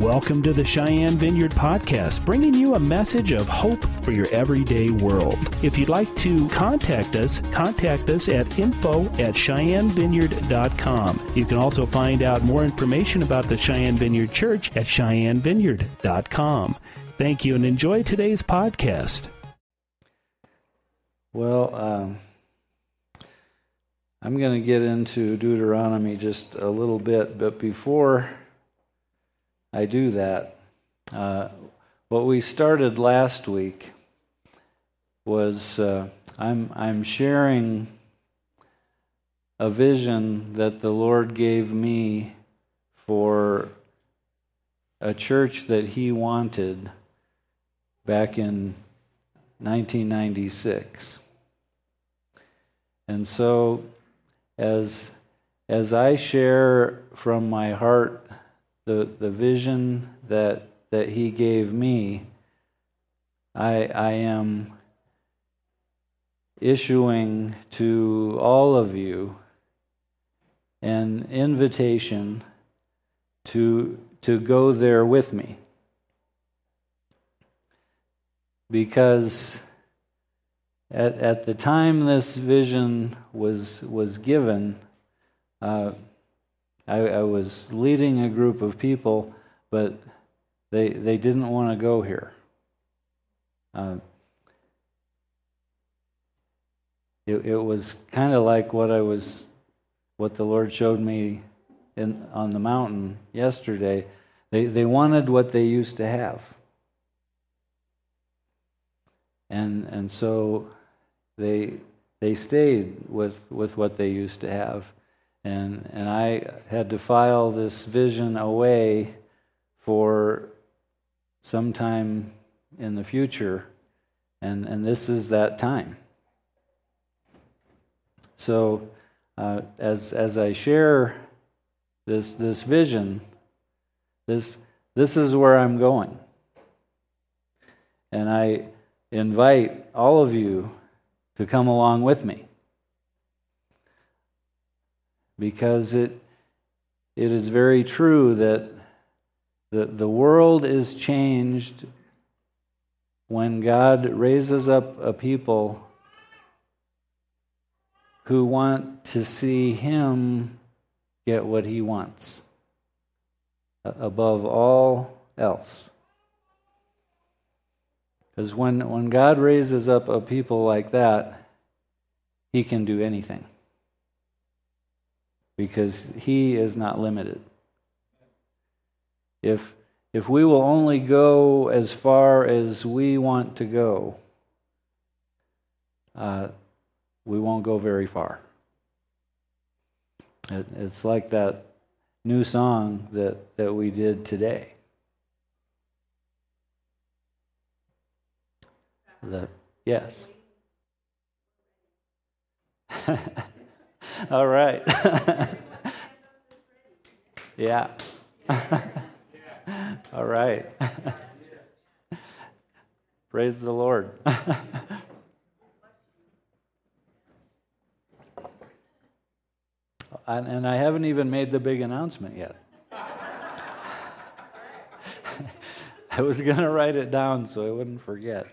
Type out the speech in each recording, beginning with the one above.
Welcome to the Cheyenne Vineyard Podcast, bringing you a message of hope for your everyday world. If you'd like to contact us, contact us at info at cheyennevineyard.com. You can also find out more information about the Cheyenne Vineyard Church at cheyennevineyard.com. Thank you and enjoy today's podcast. Well, um, I'm going to get into Deuteronomy just a little bit, but before I do that. Uh, what we started last week was uh, I'm, I'm sharing a vision that the Lord gave me for a church that He wanted back in 1996. And so, as, as I share from my heart the, the vision that, that He gave me, I, I am issuing to all of you an invitation to, to go there with me. Because at, at the time this vision was, was given, uh, I, I was leading a group of people, but they, they didn't want to go here. Uh, it, it was kind of like what I was, what the Lord showed me in, on the mountain yesterday. They, they wanted what they used to have. And, and so they, they stayed with, with what they used to have. And, and I had to file this vision away for some time in the future. And, and this is that time. So, uh, as, as I share this, this vision, this, this is where I'm going. And I invite all of you to come along with me because it, it is very true that the, the world is changed when God raises up a people who want to see Him get what He wants above all else. Because when, when God raises up a people like that, He can do anything because he is not limited. If, if we will only go as far as we want to go, uh, we won't go very far. It, it's like that new song that, that we did today. The, yes. All right. yeah. All right. Praise the Lord. and I haven't even made the big announcement yet. I was going to write it down so I wouldn't forget.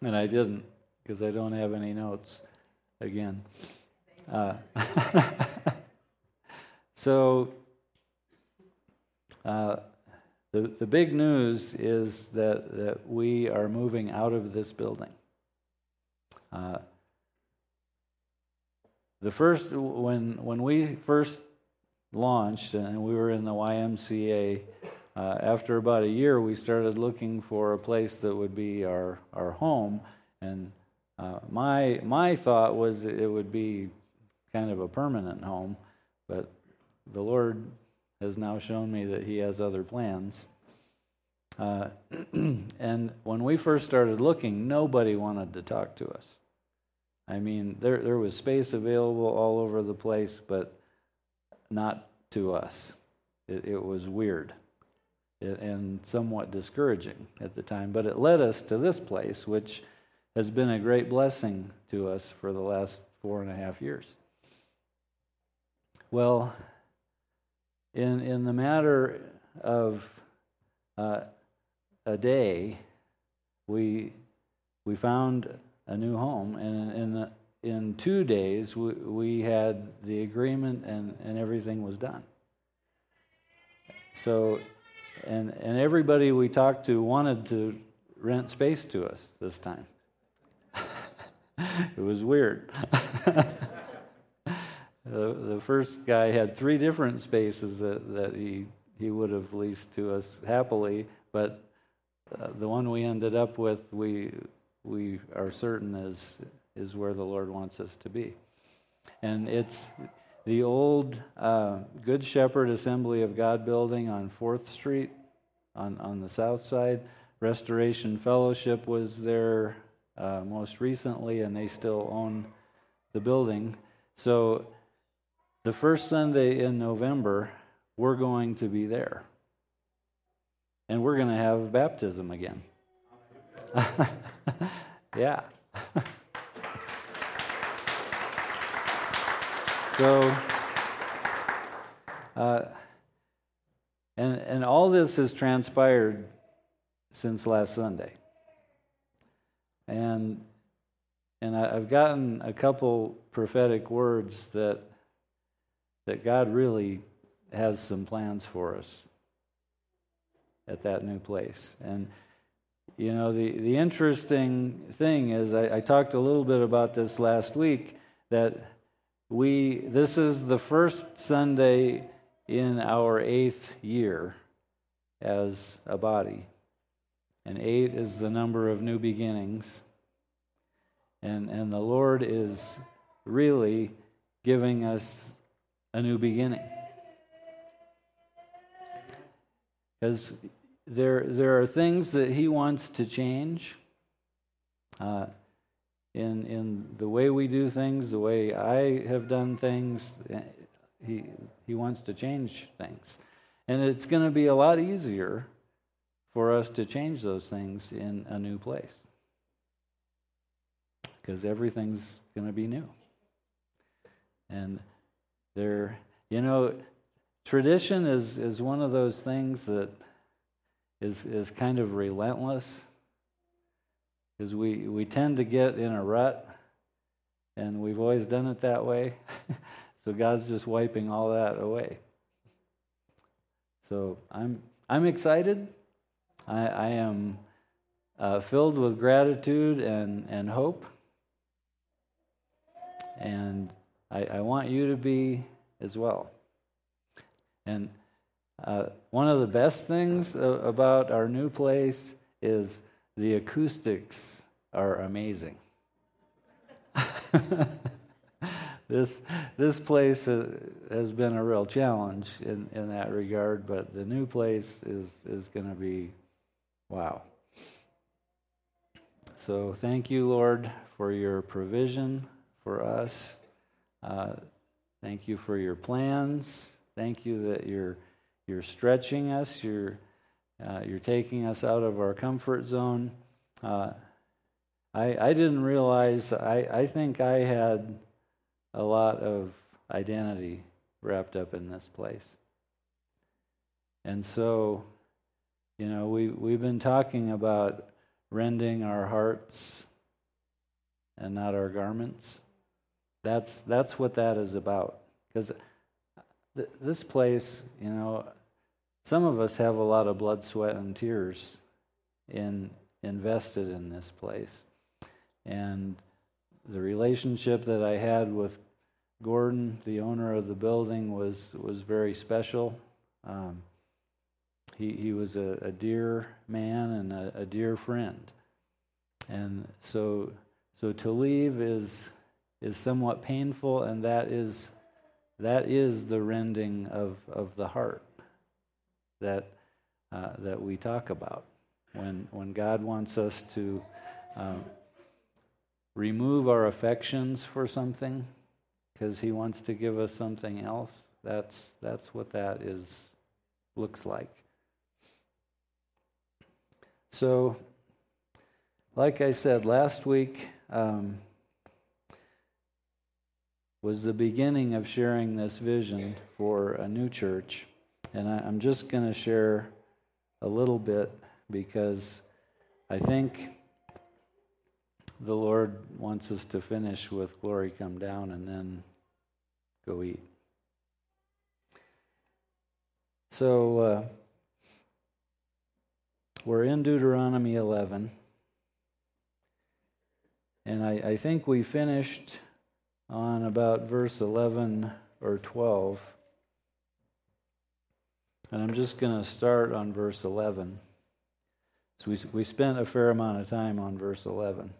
And I didn't because I don't have any notes again. Uh, so, uh, the, the big news is that, that we are moving out of this building. Uh, the first, when, when we first launched and we were in the YMCA, uh, after about a year, we started looking for a place that would be our, our home. And uh, my, my thought was it would be kind of a permanent home, but the Lord has now shown me that He has other plans. Uh, and when we first started looking, nobody wanted to talk to us. I mean, there, there was space available all over the place, but not to us. It, it was weird and somewhat discouraging at the time. But it led us to this place, which has been a great blessing to us for the last four and a half years. Well, in, in the matter of uh, a day, we we found a new home, and in the, in two days we, we had the agreement and, and everything was done. So, and and everybody we talked to wanted to rent space to us this time. it was weird. the, the first guy had three different spaces that, that he, he would have leased to us happily, but uh, the one we ended up with, we, we are certain is, is where the Lord wants us to be. And it's the old uh, Good Shepherd Assembly of God building on 4th Street on, on the south side. Restoration Fellowship was there uh, most recently, and they still own the building. So the first Sunday in November, we're going to be there. And we're going to have baptism again. yeah. so, uh, and, and all this has transpired since last Sunday. And, and I, I've gotten a couple prophetic words that that God really has some plans for us at that new place. And, you know, the, the interesting thing is, I, I talked a little bit about this last week, that we, this is the first Sunday in our eighth year as a body. And eight is the number of new beginnings. And, and the Lord is really giving us a new beginning. Because there, there are things that he wants to change uh, in, in the way we do things, the way I have done things. Eh, he, he wants to change things. And it's going to be a lot easier for us to change those things in a new place. Because everything's going to be new. And there, you know, tradition is, is one of those things that is, is kind of relentless because we, we tend to get in a rut and we've always done it that way. so God's just wiping all that away. So I'm, I'm excited. I, I am uh, filled with gratitude and, and hope. And I, I want you to be as well. And uh, one of the best things about our new place is the acoustics are amazing. this this place has been a real challenge in, in that regard, but the new place is is going to be wow. So thank you, Lord, for your provision for us. Uh, thank you for your plans. Thank you that you're you're stretching us. You're uh, you're taking us out of our comfort zone. Uh, I I didn't realize. I I think I had a lot of identity wrapped up in this place. And so, you know, we we've been talking about rending our hearts and not our garments. That's, that's what that is about. Because th- this place, you know, some of us have a lot of blood, sweat, and tears in, invested in this place. And the relationship that I had with Gordon, the owner of the building, was, was very special. Um, he, he was a, a dear man and a, a dear friend. And so, so to leave is is somewhat painful, and that is, that is the rending of, of the heart that, uh, that we talk about. When, when God wants us to um, remove our affections for something because He wants to give us something else, that's, that's what that is, looks like. So, like I said last week, um, was the beginning of sharing this vision for a new church. And I, I'm just going to share a little bit because I think the Lord wants us to finish with glory come down and then go eat. So uh, we're in Deuteronomy 11. And I, I think we finished on about verse 11 or 12. And I'm just going to start on verse 11. So we, we spent a fair amount of time on verse 11.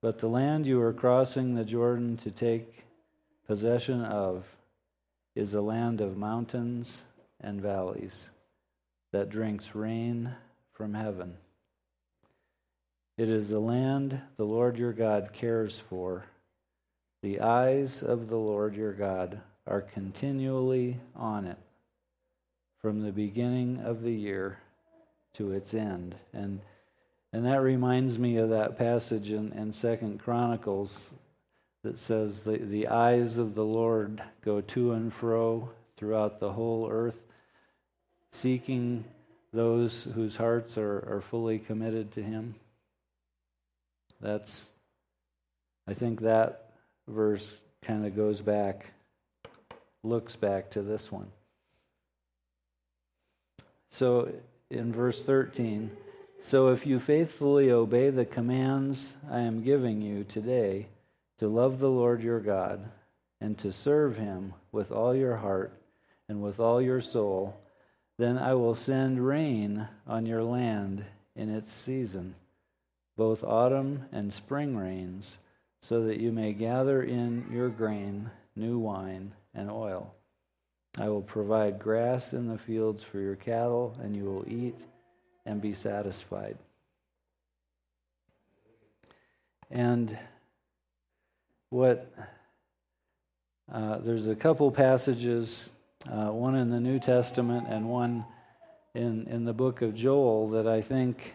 But the land you are crossing the Jordan to take possession of is a land of mountains and valleys that drinks rain from heaven. It is a land the Lord your God cares for. The eyes of the Lord your God are continually on it from the beginning of the year to its end. And and that reminds me of that passage in, in Second Chronicles that says the, the eyes of the Lord go to and fro throughout the whole earth, seeking those whose hearts are, are fully committed to him. That's I think that verse kind of goes back, looks back to this one. So in verse 13, so if you faithfully obey the commands I am giving you today to love the Lord your God and to serve him with all your heart and with all your soul, then I will send rain on your land in its season, both autumn and spring rains, so that you may gather in your grain, new wine, and oil. I will provide grass in the fields for your cattle, and you will eat and be satisfied. And what uh, there's a couple passages, uh, one in the New Testament and one in, in the book of Joel, that I think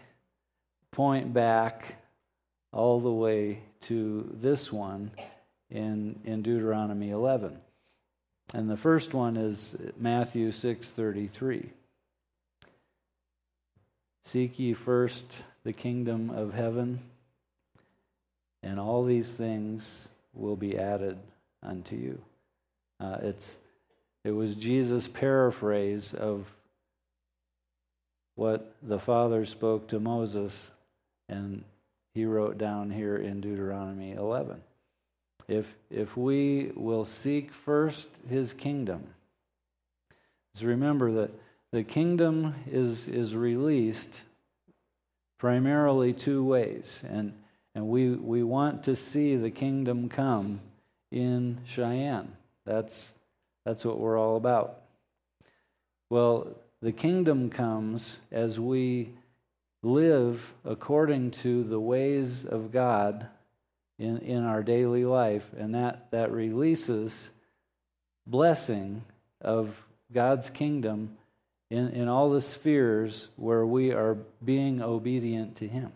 point back all the way to this one in, in Deuteronomy 11. And the first one is Matthew 6:33. Seek ye first the kingdom of heaven, and all these things will be added unto you. Uh, it's it was Jesus' paraphrase of what the Father spoke to Moses, and he wrote down here in Deuteronomy 11. If, if we will seek first his kingdom, just remember that the kingdom is, is released primarily two ways. And, and we, we want to see the kingdom come in Cheyenne. That's, that's what we're all about. Well, the kingdom comes as we live according to the ways of God in, in our daily life, and that, that releases blessing of God's kingdom in, in all the spheres where we are being obedient to Him.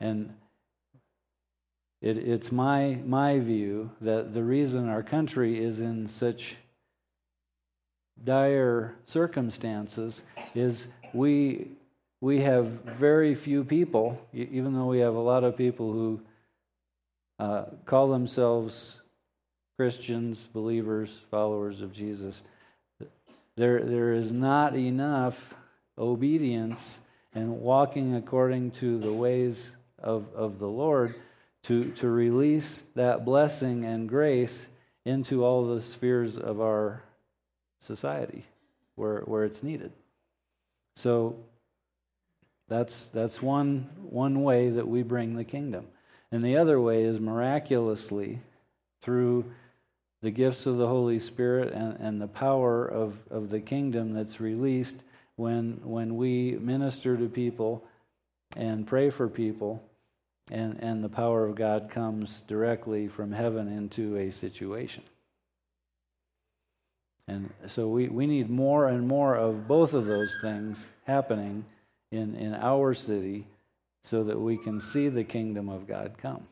And it, it's my, my view that the reason our country is in such dire circumstances is we, we have very few people, even though we have a lot of people who uh, call themselves Christians, believers, followers of Jesus there, there is not enough obedience and walking according to the ways of, of the Lord to, to release that blessing and grace into all the spheres of our society where, where it's needed. So that's, that's one, one way that we bring the kingdom. And the other way is miraculously through the gifts of the Holy Spirit and, and the power of, of the kingdom that's released when, when we minister to people and pray for people, and, and the power of God comes directly from heaven into a situation. And so we, we need more and more of both of those things happening in, in our city so that we can see the kingdom of God come.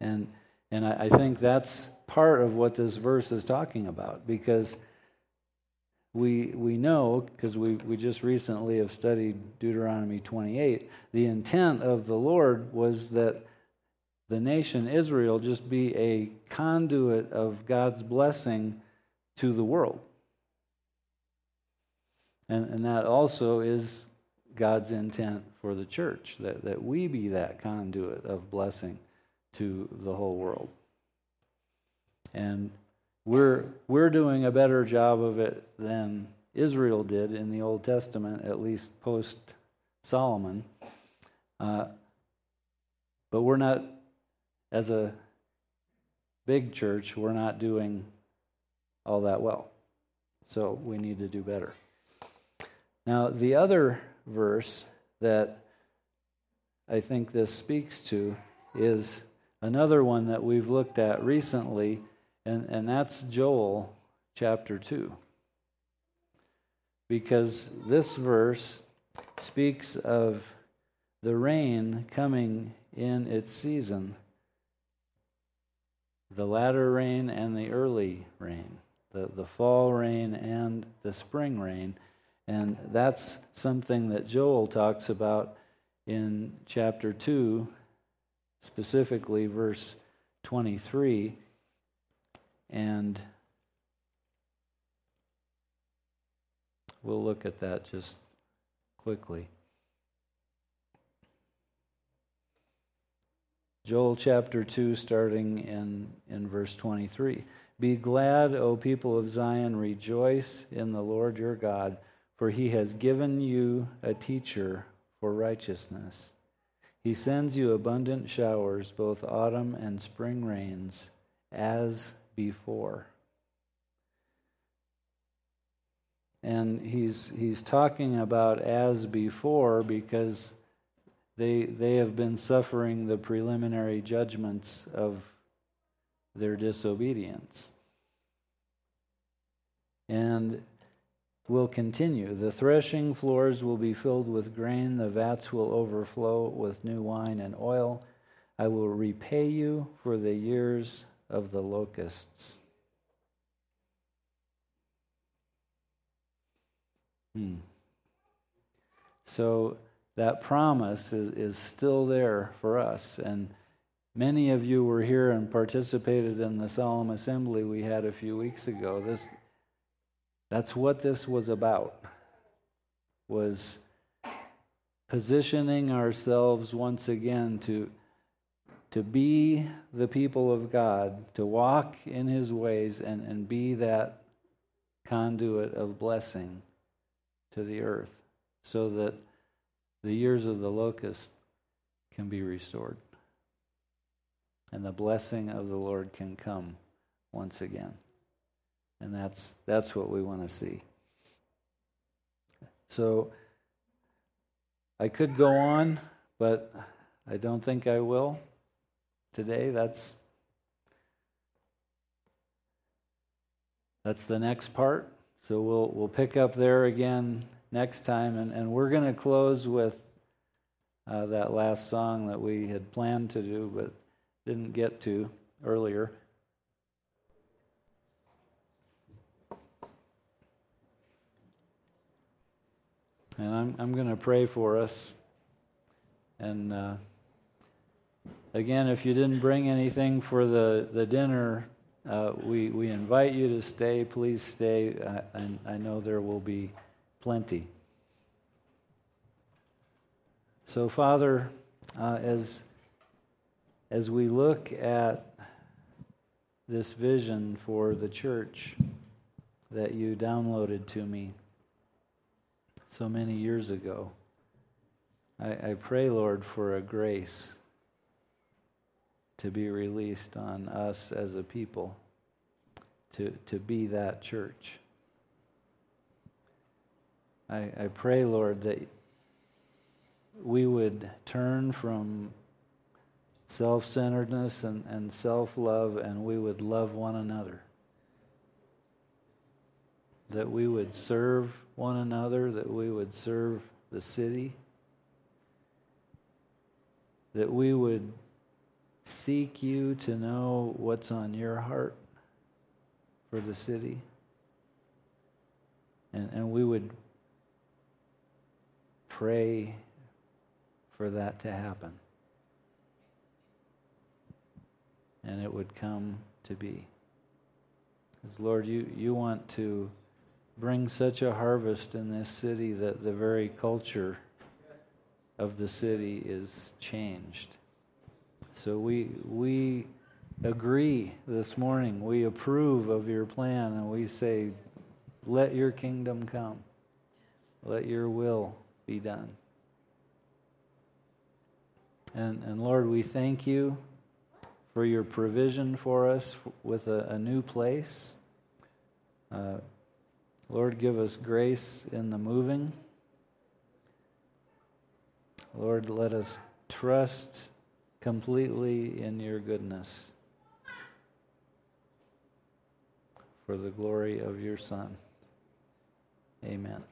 And And I, I think that's part of what this verse is talking about because we, we know, because we, we just recently have studied Deuteronomy 28, the intent of the Lord was that the nation Israel just be a conduit of God's blessing to the world. And, and that also is God's intent for the church, that, that we be that conduit of blessing to the whole world. And we're, we're doing a better job of it than Israel did in the Old Testament, at least post Solomon. Uh, but we're not, as a big church, we're not doing all that well. So we need to do better. Now, the other verse that I think this speaks to is another one that we've looked at recently, and, and that's Joel chapter 2. Because this verse speaks of the rain coming in its season the latter rain and the early rain, the, the fall rain and the spring rain. And that's something that Joel talks about in chapter 2, specifically verse 23. And we'll look at that just quickly. Joel chapter 2, starting in, in verse 23. Be glad, O people of Zion, rejoice in the Lord your God for he has given you a teacher for righteousness. He sends you abundant showers, both autumn and spring rains, as before. And he's, he's talking about as before because they, they have been suffering the preliminary judgments of their disobedience. And will continue. The threshing floors will be filled with grain, the vats will overflow with new wine and oil. I will repay you for the years of the locusts. Hmm. So that promise is, is still there for us. And many of you were here and participated in the solemn assembly we had a few weeks ago. This that's what this was about. Was positioning ourselves once again to to be the people of God, to walk in his ways and, and be that conduit of blessing to the earth so that the years of the locust can be restored and the blessing of the Lord can come once again. And that's, that's what we want to see. So I could go on, but I don't think I will today. That's that's the next part. So we'll we'll pick up there again next time, and, and we're going to close with uh, that last song that we had planned to do but didn't get to earlier. And I'm, I'm going to pray for us. And uh, again, if you didn't bring anything for the, the dinner, uh, we, we invite you to stay. Please stay. I, I know there will be plenty. So, Father, uh, as, as we look at this vision for the church that you downloaded to me, so many years ago. I, I pray, Lord, for a grace to be released on us as a people to, to be that church. I, I pray, Lord, that we would turn from self centeredness and, and self love and we would love one another. That we would serve one another, that we would serve the city, that we would seek you, to know what's on your heart for the city. And, and we would pray for that to happen. And it would come to be. Because, Lord, you, you want to bring such a harvest in this city that the very culture of the city is changed. So we, we agree this morning. We approve of your plan and we say, let your kingdom come. Let your will be done. And, and Lord, we thank you for your provision for us with a, a new place. Uh, Lord, give us grace in the moving. Lord, let us trust completely in your goodness for the glory of your Son. Amen.